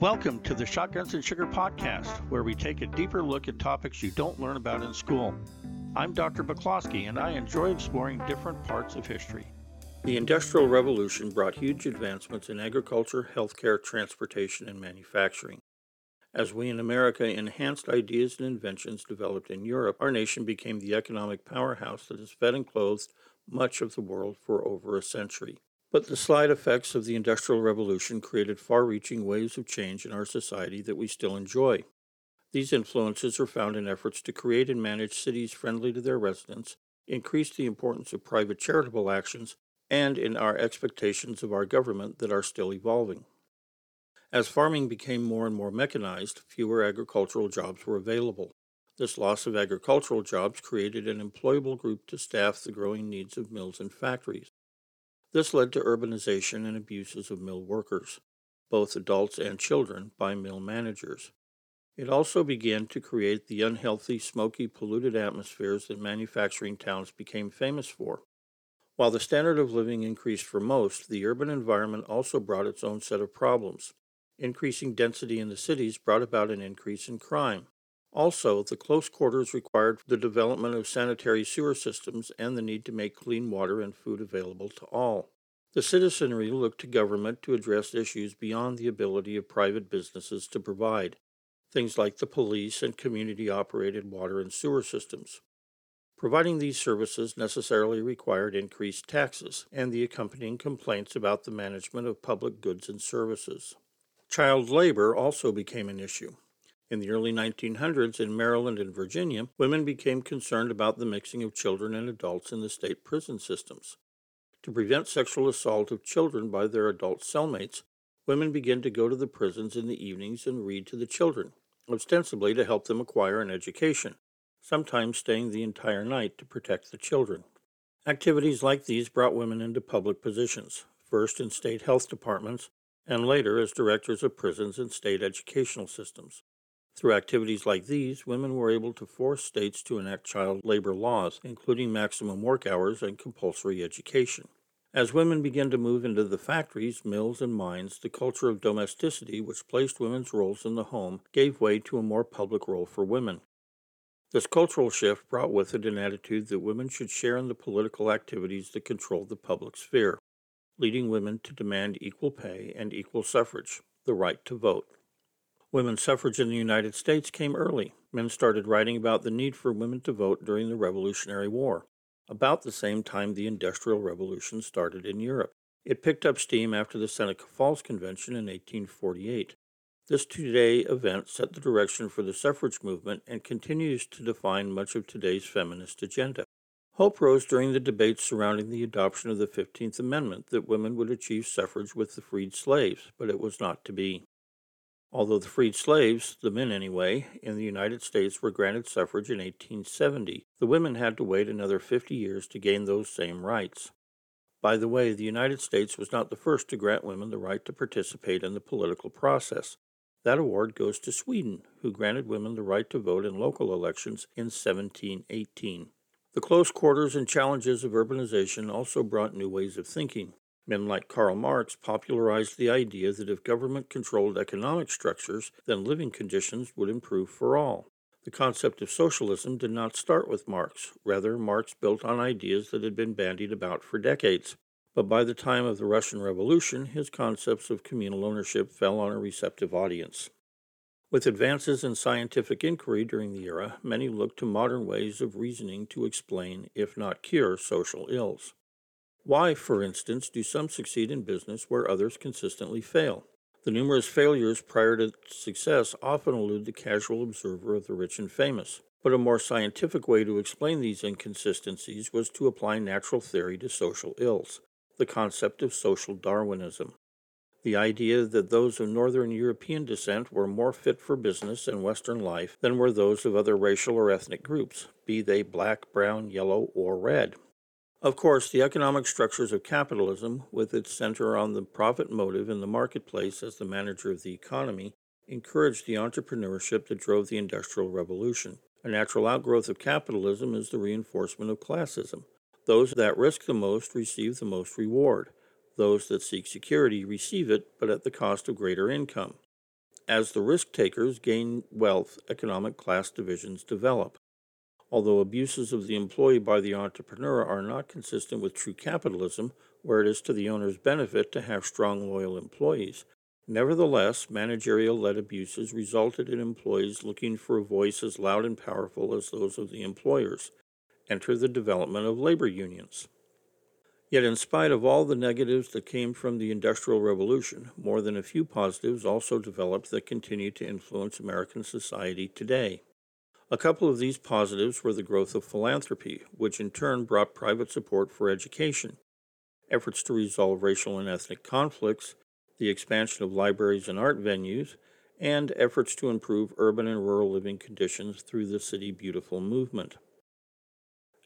Welcome to the Shotguns and Sugar podcast, where we take a deeper look at topics you don't learn about in school. I'm Dr. Baklosky, and I enjoy exploring different parts of history. The Industrial Revolution brought huge advancements in agriculture, healthcare, transportation, and manufacturing. As we in America enhanced ideas and inventions developed in Europe, our nation became the economic powerhouse that has fed and clothed much of the world for over a century. But the slight effects of the Industrial Revolution created far reaching waves of change in our society that we still enjoy. These influences are found in efforts to create and manage cities friendly to their residents, increase the importance of private charitable actions, and in our expectations of our government that are still evolving. As farming became more and more mechanized, fewer agricultural jobs were available. This loss of agricultural jobs created an employable group to staff the growing needs of mills and factories. This led to urbanization and abuses of mill workers, both adults and children, by mill managers. It also began to create the unhealthy, smoky, polluted atmospheres that manufacturing towns became famous for. While the standard of living increased for most, the urban environment also brought its own set of problems. Increasing density in the cities brought about an increase in crime. Also, the close quarters required the development of sanitary sewer systems and the need to make clean water and food available to all. The citizenry looked to government to address issues beyond the ability of private businesses to provide, things like the police and community operated water and sewer systems. Providing these services necessarily required increased taxes and the accompanying complaints about the management of public goods and services. Child labor also became an issue. In the early 1900s in Maryland and Virginia, women became concerned about the mixing of children and adults in the state prison systems. To prevent sexual assault of children by their adult cellmates, women began to go to the prisons in the evenings and read to the children, ostensibly to help them acquire an education, sometimes staying the entire night to protect the children. Activities like these brought women into public positions, first in state health departments, and later as directors of prisons and state educational systems. Through activities like these, women were able to force states to enact child labor laws, including maximum work hours and compulsory education. As women began to move into the factories, mills, and mines, the culture of domesticity, which placed women's roles in the home, gave way to a more public role for women. This cultural shift brought with it an attitude that women should share in the political activities that controlled the public sphere, leading women to demand equal pay and equal suffrage, the right to vote. Women's suffrage in the United States came early. Men started writing about the need for women to vote during the Revolutionary War, about the same time the Industrial Revolution started in Europe. It picked up steam after the Seneca Falls Convention in 1848. This two day event set the direction for the suffrage movement and continues to define much of today's feminist agenda. Hope rose during the debates surrounding the adoption of the 15th Amendment that women would achieve suffrage with the freed slaves, but it was not to be. Although the freed slaves, the men anyway, in the United States were granted suffrage in 1870, the women had to wait another 50 years to gain those same rights. By the way, the United States was not the first to grant women the right to participate in the political process. That award goes to Sweden, who granted women the right to vote in local elections in 1718. The close quarters and challenges of urbanization also brought new ways of thinking. Men like Karl Marx popularized the idea that if government controlled economic structures, then living conditions would improve for all. The concept of socialism did not start with Marx. Rather, Marx built on ideas that had been bandied about for decades. But by the time of the Russian Revolution, his concepts of communal ownership fell on a receptive audience. With advances in scientific inquiry during the era, many looked to modern ways of reasoning to explain, if not cure, social ills. Why, for instance, do some succeed in business where others consistently fail? The numerous failures prior to success often elude the casual observer of the rich and famous. But a more scientific way to explain these inconsistencies was to apply natural theory to social ills, the concept of social Darwinism. The idea that those of Northern European descent were more fit for business and Western life than were those of other racial or ethnic groups, be they black, brown, yellow, or red. Of course, the economic structures of capitalism, with its center on the profit motive in the marketplace as the manager of the economy, encouraged the entrepreneurship that drove the Industrial Revolution. A natural outgrowth of capitalism is the reinforcement of classism. Those that risk the most receive the most reward. Those that seek security receive it, but at the cost of greater income. as the risk takers gain wealth, economic class divisions develop. Although abuses of the employee by the entrepreneur are not consistent with true capitalism, where it is to the owner's benefit to have strong, loyal employees, nevertheless, managerial led abuses resulted in employees looking for a voice as loud and powerful as those of the employers. Enter the development of labor unions. Yet, in spite of all the negatives that came from the Industrial Revolution, more than a few positives also developed that continue to influence American society today. A couple of these positives were the growth of philanthropy, which in turn brought private support for education, efforts to resolve racial and ethnic conflicts, the expansion of libraries and art venues, and efforts to improve urban and rural living conditions through the City Beautiful movement.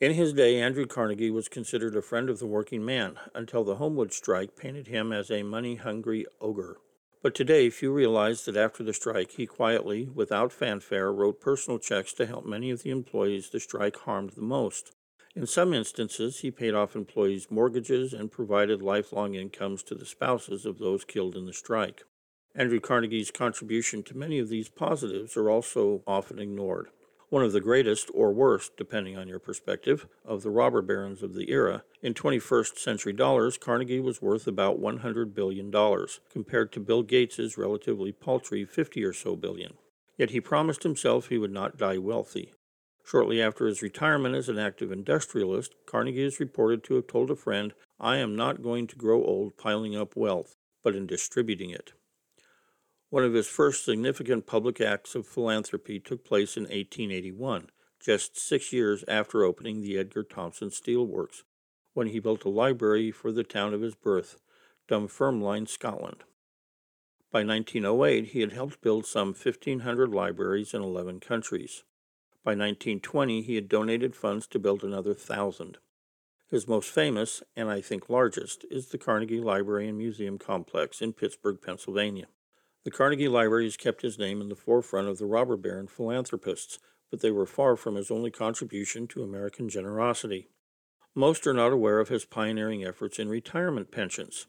In his day, Andrew Carnegie was considered a friend of the working man until the Homestead strike painted him as a money hungry ogre. But today, few realize that after the strike, he quietly, without fanfare, wrote personal checks to help many of the employees the strike harmed the most. In some instances, he paid off employees' mortgages and provided lifelong incomes to the spouses of those killed in the strike. Andrew Carnegie's contribution to many of these positives are also often ignored one of the greatest, or worst, depending on your perspective, of the robber barons of the era. In 21st century dollars, Carnegie was worth about $100 billion, compared to Bill Gates's relatively paltry 50 or so billion. Yet he promised himself he would not die wealthy. Shortly after his retirement as an active industrialist, Carnegie is reported to have told a friend, I am not going to grow old piling up wealth, but in distributing it. One of his first significant public acts of philanthropy took place in 1881, just six years after opening the Edgar Thomson Steel Works, when he built a library for the town of his birth, Dunfermline, Scotland. By 1908, he had helped build some 1,500 libraries in 11 countries. By 1920, he had donated funds to build another thousand. His most famous, and I think largest, is the Carnegie Library and Museum Complex in Pittsburgh, Pennsylvania. The Carnegie Libraries kept his name in the forefront of the robber baron philanthropists, but they were far from his only contribution to American generosity. Most are not aware of his pioneering efforts in retirement pensions.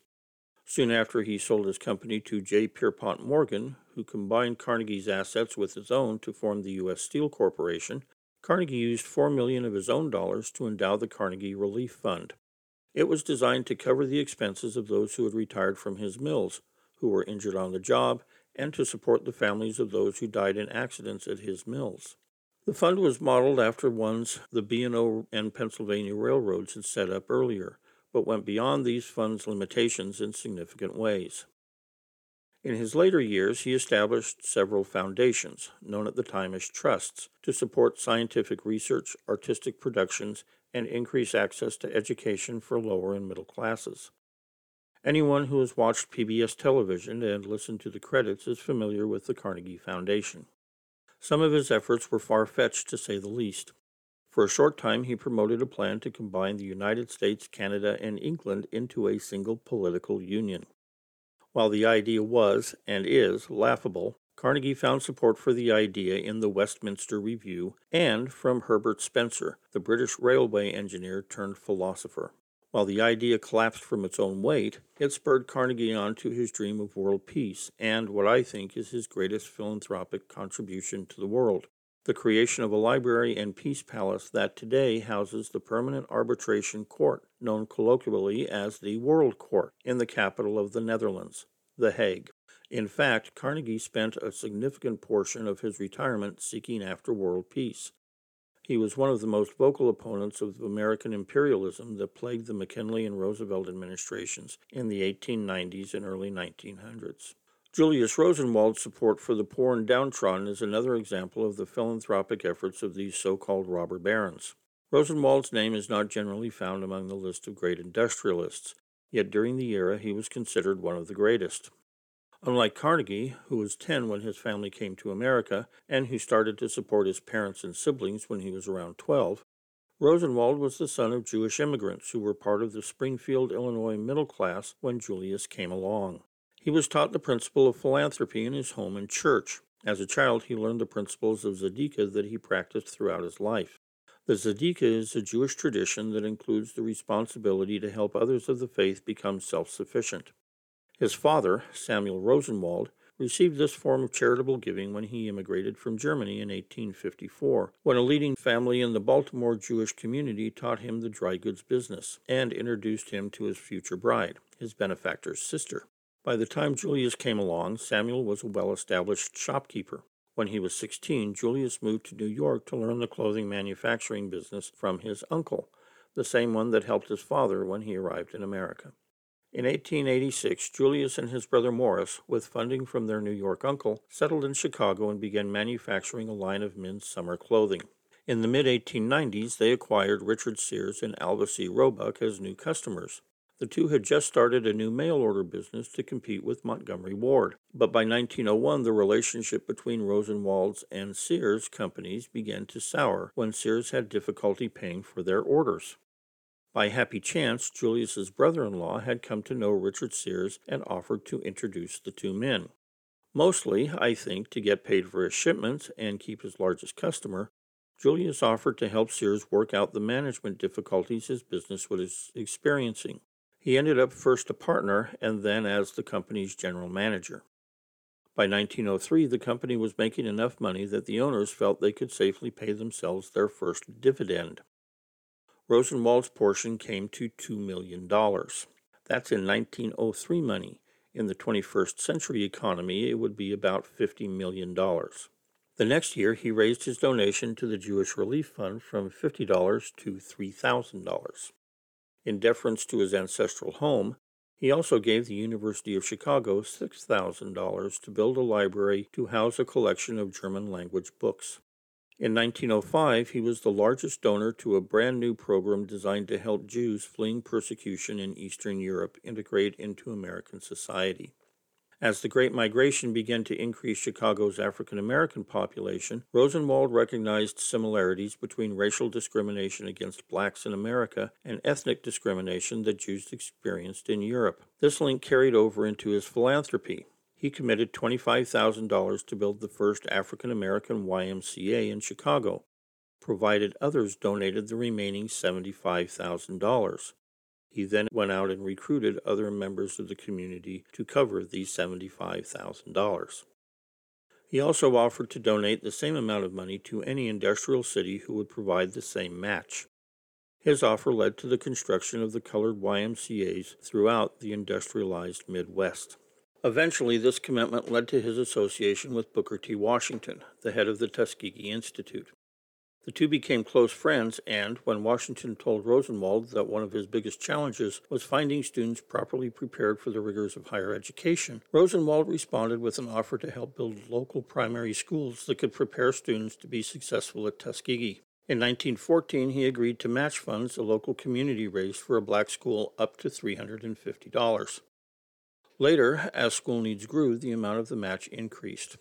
Soon after he sold his company to J. Pierpont Morgan, who combined Carnegie's assets with his own to form the U.S. Steel Corporation, Carnegie used four million of his own dollars to endow the Carnegie Relief Fund. It was designed to cover the expenses of those who had retired from his mills, who were injured on the job, and to support the families of those who died in accidents at his mills. The fund was modeled after ones the B&O and Pennsylvania railroads had set up earlier, but went beyond these funds' limitations in significant ways. In his later years, he established several foundations, known at the time as trusts, to support scientific research, artistic productions, and increase access to education for lower and middle classes. Anyone who has watched PBS television and listened to the credits is familiar with the Carnegie Foundation. Some of his efforts were far fetched, to say the least. For a short time, he promoted a plan to combine the United States, Canada, and England into a single political union. While the idea was, and is, laughable, Carnegie found support for the idea in the Westminster Review and from Herbert Spencer, the British railway engineer turned philosopher. While the idea collapsed from its own weight, it spurred Carnegie on to his dream of world peace and what I think is his greatest philanthropic contribution to the world the creation of a library and peace palace that today houses the permanent arbitration court, known colloquially as the World Court, in the capital of the Netherlands, The Hague. In fact, Carnegie spent a significant portion of his retirement seeking after world peace. He was one of the most vocal opponents of American imperialism that plagued the McKinley and Roosevelt administrations in the 1890s and early 1900s. Julius Rosenwald's support for the poor and downtrodden is another example of the philanthropic efforts of these so called robber barons. Rosenwald's name is not generally found among the list of great industrialists, yet during the era he was considered one of the greatest. Unlike Carnegie, who was 10 when his family came to America and who started to support his parents and siblings when he was around 12, Rosenwald was the son of Jewish immigrants who were part of the Springfield, Illinois middle class when Julius came along. He was taught the principle of philanthropy in his home and church. As a child, he learned the principles of Tzedakah that he practiced throughout his life. The Tzedakah is a Jewish tradition that includes the responsibility to help others of the faith become self sufficient. His father, Samuel Rosenwald, received this form of charitable giving when he immigrated from Germany in 1854, when a leading family in the Baltimore Jewish community taught him the dry goods business and introduced him to his future bride, his benefactor's sister. By the time Julius came along, Samuel was a well established shopkeeper. When he was 16, Julius moved to New York to learn the clothing manufacturing business from his uncle, the same one that helped his father when he arrived in America. In 1886, Julius and his brother Morris, with funding from their New York uncle, settled in Chicago and began manufacturing a line of men's summer clothing. In the mid 1890s, they acquired Richard Sears and Alvah C. Roebuck as new customers. The two had just started a new mail order business to compete with Montgomery Ward. But by 1901, the relationship between Rosenwald's and Sears companies began to sour when Sears had difficulty paying for their orders. By happy chance, Julius's brother-in-law had come to know Richard Sears and offered to introduce the two men. Mostly, I think, to get paid for his shipments and keep his largest customer, Julius offered to help Sears work out the management difficulties his business was experiencing. He ended up first a partner and then as the company's general manager. By 1903, the company was making enough money that the owners felt they could safely pay themselves their first dividend. Rosenwald's portion came to $2 million. That's in 1903 money. In the 21st century economy, it would be about $50 million. The next year, he raised his donation to the Jewish Relief Fund from $50 to $3,000. In deference to his ancestral home, he also gave the University of Chicago $6,000 to build a library to house a collection of German language books. In 1905, he was the largest donor to a brand new program designed to help Jews fleeing persecution in Eastern Europe integrate into American society. As the Great Migration began to increase Chicago's African American population, Rosenwald recognized similarities between racial discrimination against blacks in America and ethnic discrimination that Jews experienced in Europe. This link carried over into his philanthropy. He committed $25,000 to build the first African American YMCA in Chicago, provided others donated the remaining $75,000. He then went out and recruited other members of the community to cover these $75,000. He also offered to donate the same amount of money to any industrial city who would provide the same match. His offer led to the construction of the colored YMCAs throughout the industrialized Midwest. Eventually, this commitment led to his association with Booker T. Washington, the head of the Tuskegee Institute. The two became close friends, and when Washington told Rosenwald that one of his biggest challenges was finding students properly prepared for the rigors of higher education, Rosenwald responded with an offer to help build local primary schools that could prepare students to be successful at Tuskegee. In 1914, he agreed to match funds a local community raised for a black school up to $350. Later, as school needs grew, the amount of the match increased.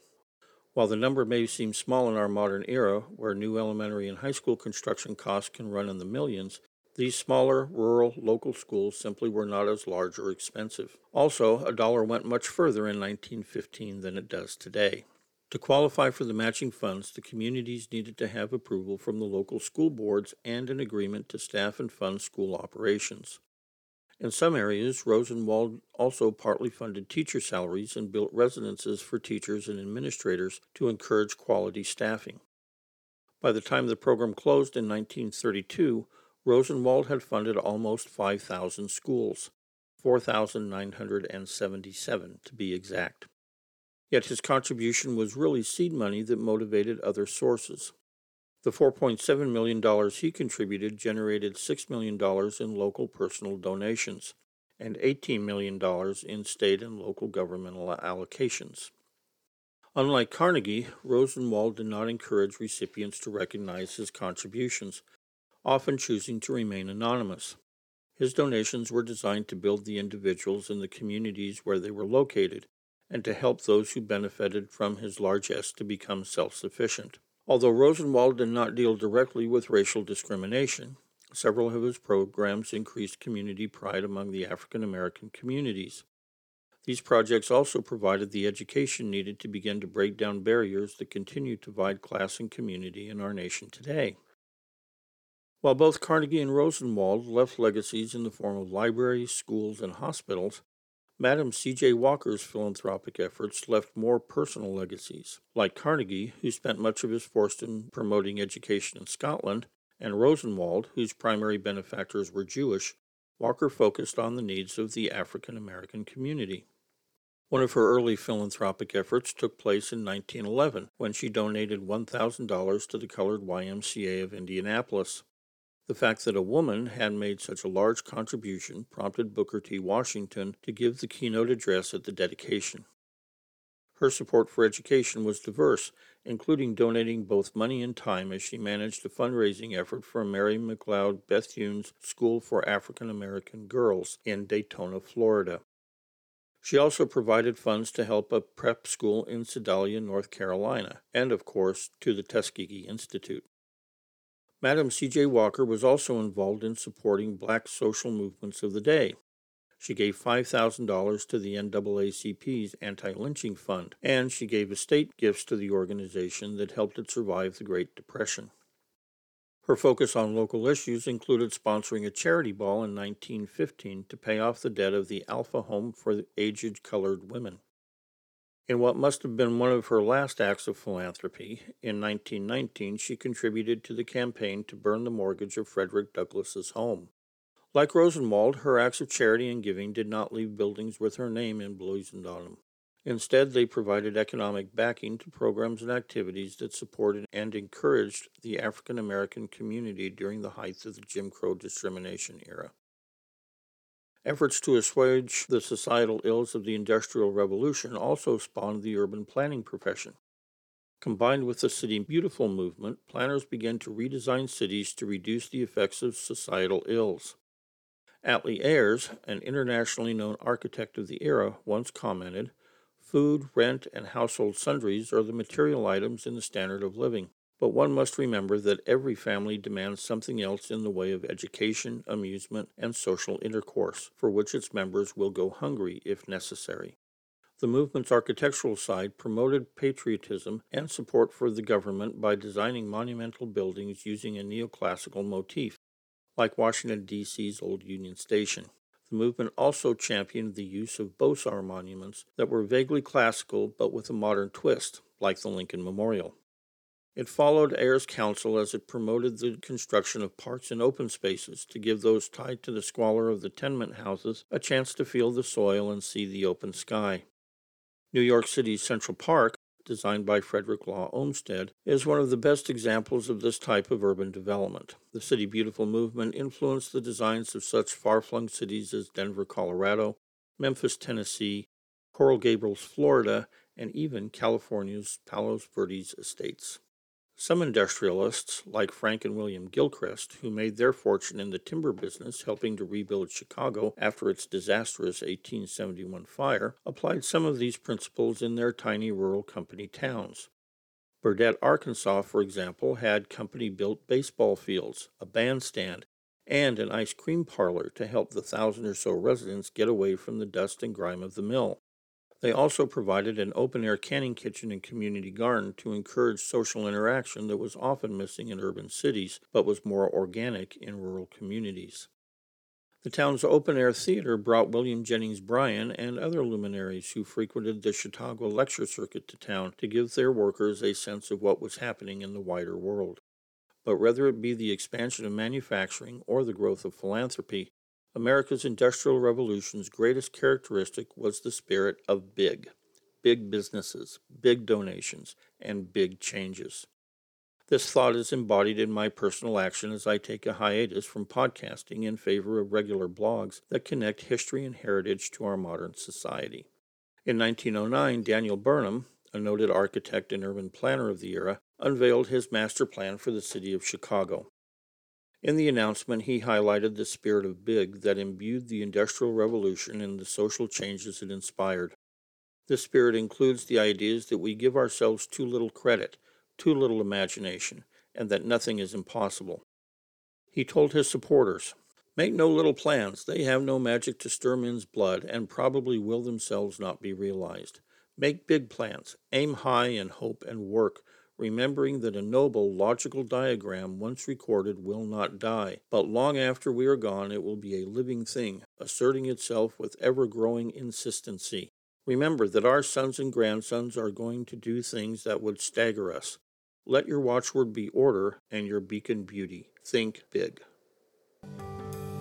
While the number may seem small in our modern era, where new elementary and high school construction costs can run in the millions, these smaller, rural, local schools simply were not as large or expensive. Also, a dollar went much further in 1915 than it does today. To qualify for the matching funds, the communities needed to have approval from the local school boards and an agreement to staff and fund school operations. In some areas, Rosenwald also partly funded teacher salaries and built residences for teachers and administrators to encourage quality staffing. By the time the program closed in 1932, Rosenwald had funded almost 5,000 schools, 4,977 to be exact. Yet his contribution was really seed money that motivated other sources. The $4.7 million he contributed generated $6 million in local personal donations and $18 million in state and local governmental allocations. Unlike Carnegie, Rosenwald did not encourage recipients to recognize his contributions, often choosing to remain anonymous. His donations were designed to build the individuals in the communities where they were located and to help those who benefited from his largesse to become self sufficient. Although Rosenwald did not deal directly with racial discrimination, several of his programs increased community pride among the African American communities. These projects also provided the education needed to begin to break down barriers that continue to divide class and community in our nation today. While both Carnegie and Rosenwald left legacies in the form of libraries, schools, and hospitals, Madam C.J. Walker's philanthropic efforts left more personal legacies, like Carnegie, who spent much of his fortune promoting education in Scotland, and Rosenwald, whose primary benefactors were Jewish, Walker focused on the needs of the African American community. One of her early philanthropic efforts took place in 1911 when she donated $1,000 to the colored YMCA of Indianapolis. The fact that a woman had made such a large contribution prompted Booker T. Washington to give the keynote address at the dedication. Her support for education was diverse, including donating both money and time as she managed a fundraising effort for Mary McLeod Bethune's School for African American Girls in Daytona, Florida. She also provided funds to help a prep school in Sedalia, North Carolina, and, of course, to the Tuskegee Institute. Madam C.J. Walker was also involved in supporting black social movements of the day. She gave $5,000 to the NAACP's anti lynching fund, and she gave estate gifts to the organization that helped it survive the Great Depression. Her focus on local issues included sponsoring a charity ball in 1915 to pay off the debt of the Alpha Home for Aged Colored Women. In what must have been one of her last acts of philanthropy, in 1919 she contributed to the campaign to burn the mortgage of Frederick Douglass's home. Like Rosenwald, her acts of charity and giving did not leave buildings with her name emblazoned on them. Instead, they provided economic backing to programs and activities that supported and encouraged the African American community during the height of the Jim Crow discrimination era. Efforts to assuage the societal ills of the Industrial Revolution also spawned the urban planning profession. Combined with the City Beautiful movement, planners began to redesign cities to reduce the effects of societal ills. Atlee Ayres, an internationally known architect of the era, once commented Food, rent, and household sundries are the material items in the standard of living. But one must remember that every family demands something else in the way of education, amusement, and social intercourse, for which its members will go hungry if necessary. The movement's architectural side promoted patriotism and support for the government by designing monumental buildings using a neoclassical motif, like Washington, D.C.'s Old Union Station. The movement also championed the use of Beaux Arts monuments that were vaguely classical but with a modern twist, like the Lincoln Memorial. It followed Ayres' counsel as it promoted the construction of parks and open spaces to give those tied to the squalor of the tenement houses a chance to feel the soil and see the open sky. New York City's Central Park, designed by Frederick Law Olmsted, is one of the best examples of this type of urban development. The City Beautiful movement influenced the designs of such far flung cities as Denver, Colorado, Memphis, Tennessee, Coral Gables, Florida, and even California's Palos Verdes estates. Some industrialists, like Frank and William Gilchrist, who made their fortune in the timber business helping to rebuild Chicago after its disastrous 1871 fire, applied some of these principles in their tiny rural company towns. Burdett, Arkansas, for example, had company built baseball fields, a bandstand, and an ice cream parlor to help the thousand or so residents get away from the dust and grime of the mill. They also provided an open air canning kitchen and community garden to encourage social interaction that was often missing in urban cities but was more organic in rural communities. The town's open air theater brought William Jennings Bryan and other luminaries who frequented the Chautauqua lecture circuit to town to give their workers a sense of what was happening in the wider world. But whether it be the expansion of manufacturing or the growth of philanthropy, America's Industrial Revolution's greatest characteristic was the spirit of big. Big businesses, big donations, and big changes. This thought is embodied in my personal action as I take a hiatus from podcasting in favor of regular blogs that connect history and heritage to our modern society. In 1909, Daniel Burnham, a noted architect and urban planner of the era, unveiled his master plan for the city of Chicago. In the announcement, he highlighted the spirit of big that imbued the Industrial Revolution and the social changes it inspired. This spirit includes the ideas that we give ourselves too little credit, too little imagination, and that nothing is impossible. He told his supporters, Make no little plans. They have no magic to stir men's blood and probably will themselves not be realized. Make big plans. Aim high and hope and work remembering that a noble logical diagram once recorded will not die, but long after we are gone it will be a living thing, asserting itself with ever growing insistency. Remember that our sons and grandsons are going to do things that would stagger us. Let your watchword be order and your beacon beauty. Think big.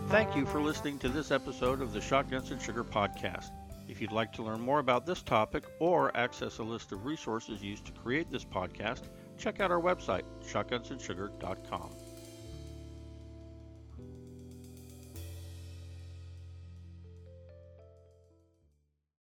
Thank you for listening to this episode of the Shotguns and Sugar podcast. If you'd like to learn more about this topic or access a list of resources used to create this podcast, check out our website, shotgunsandsugar.com.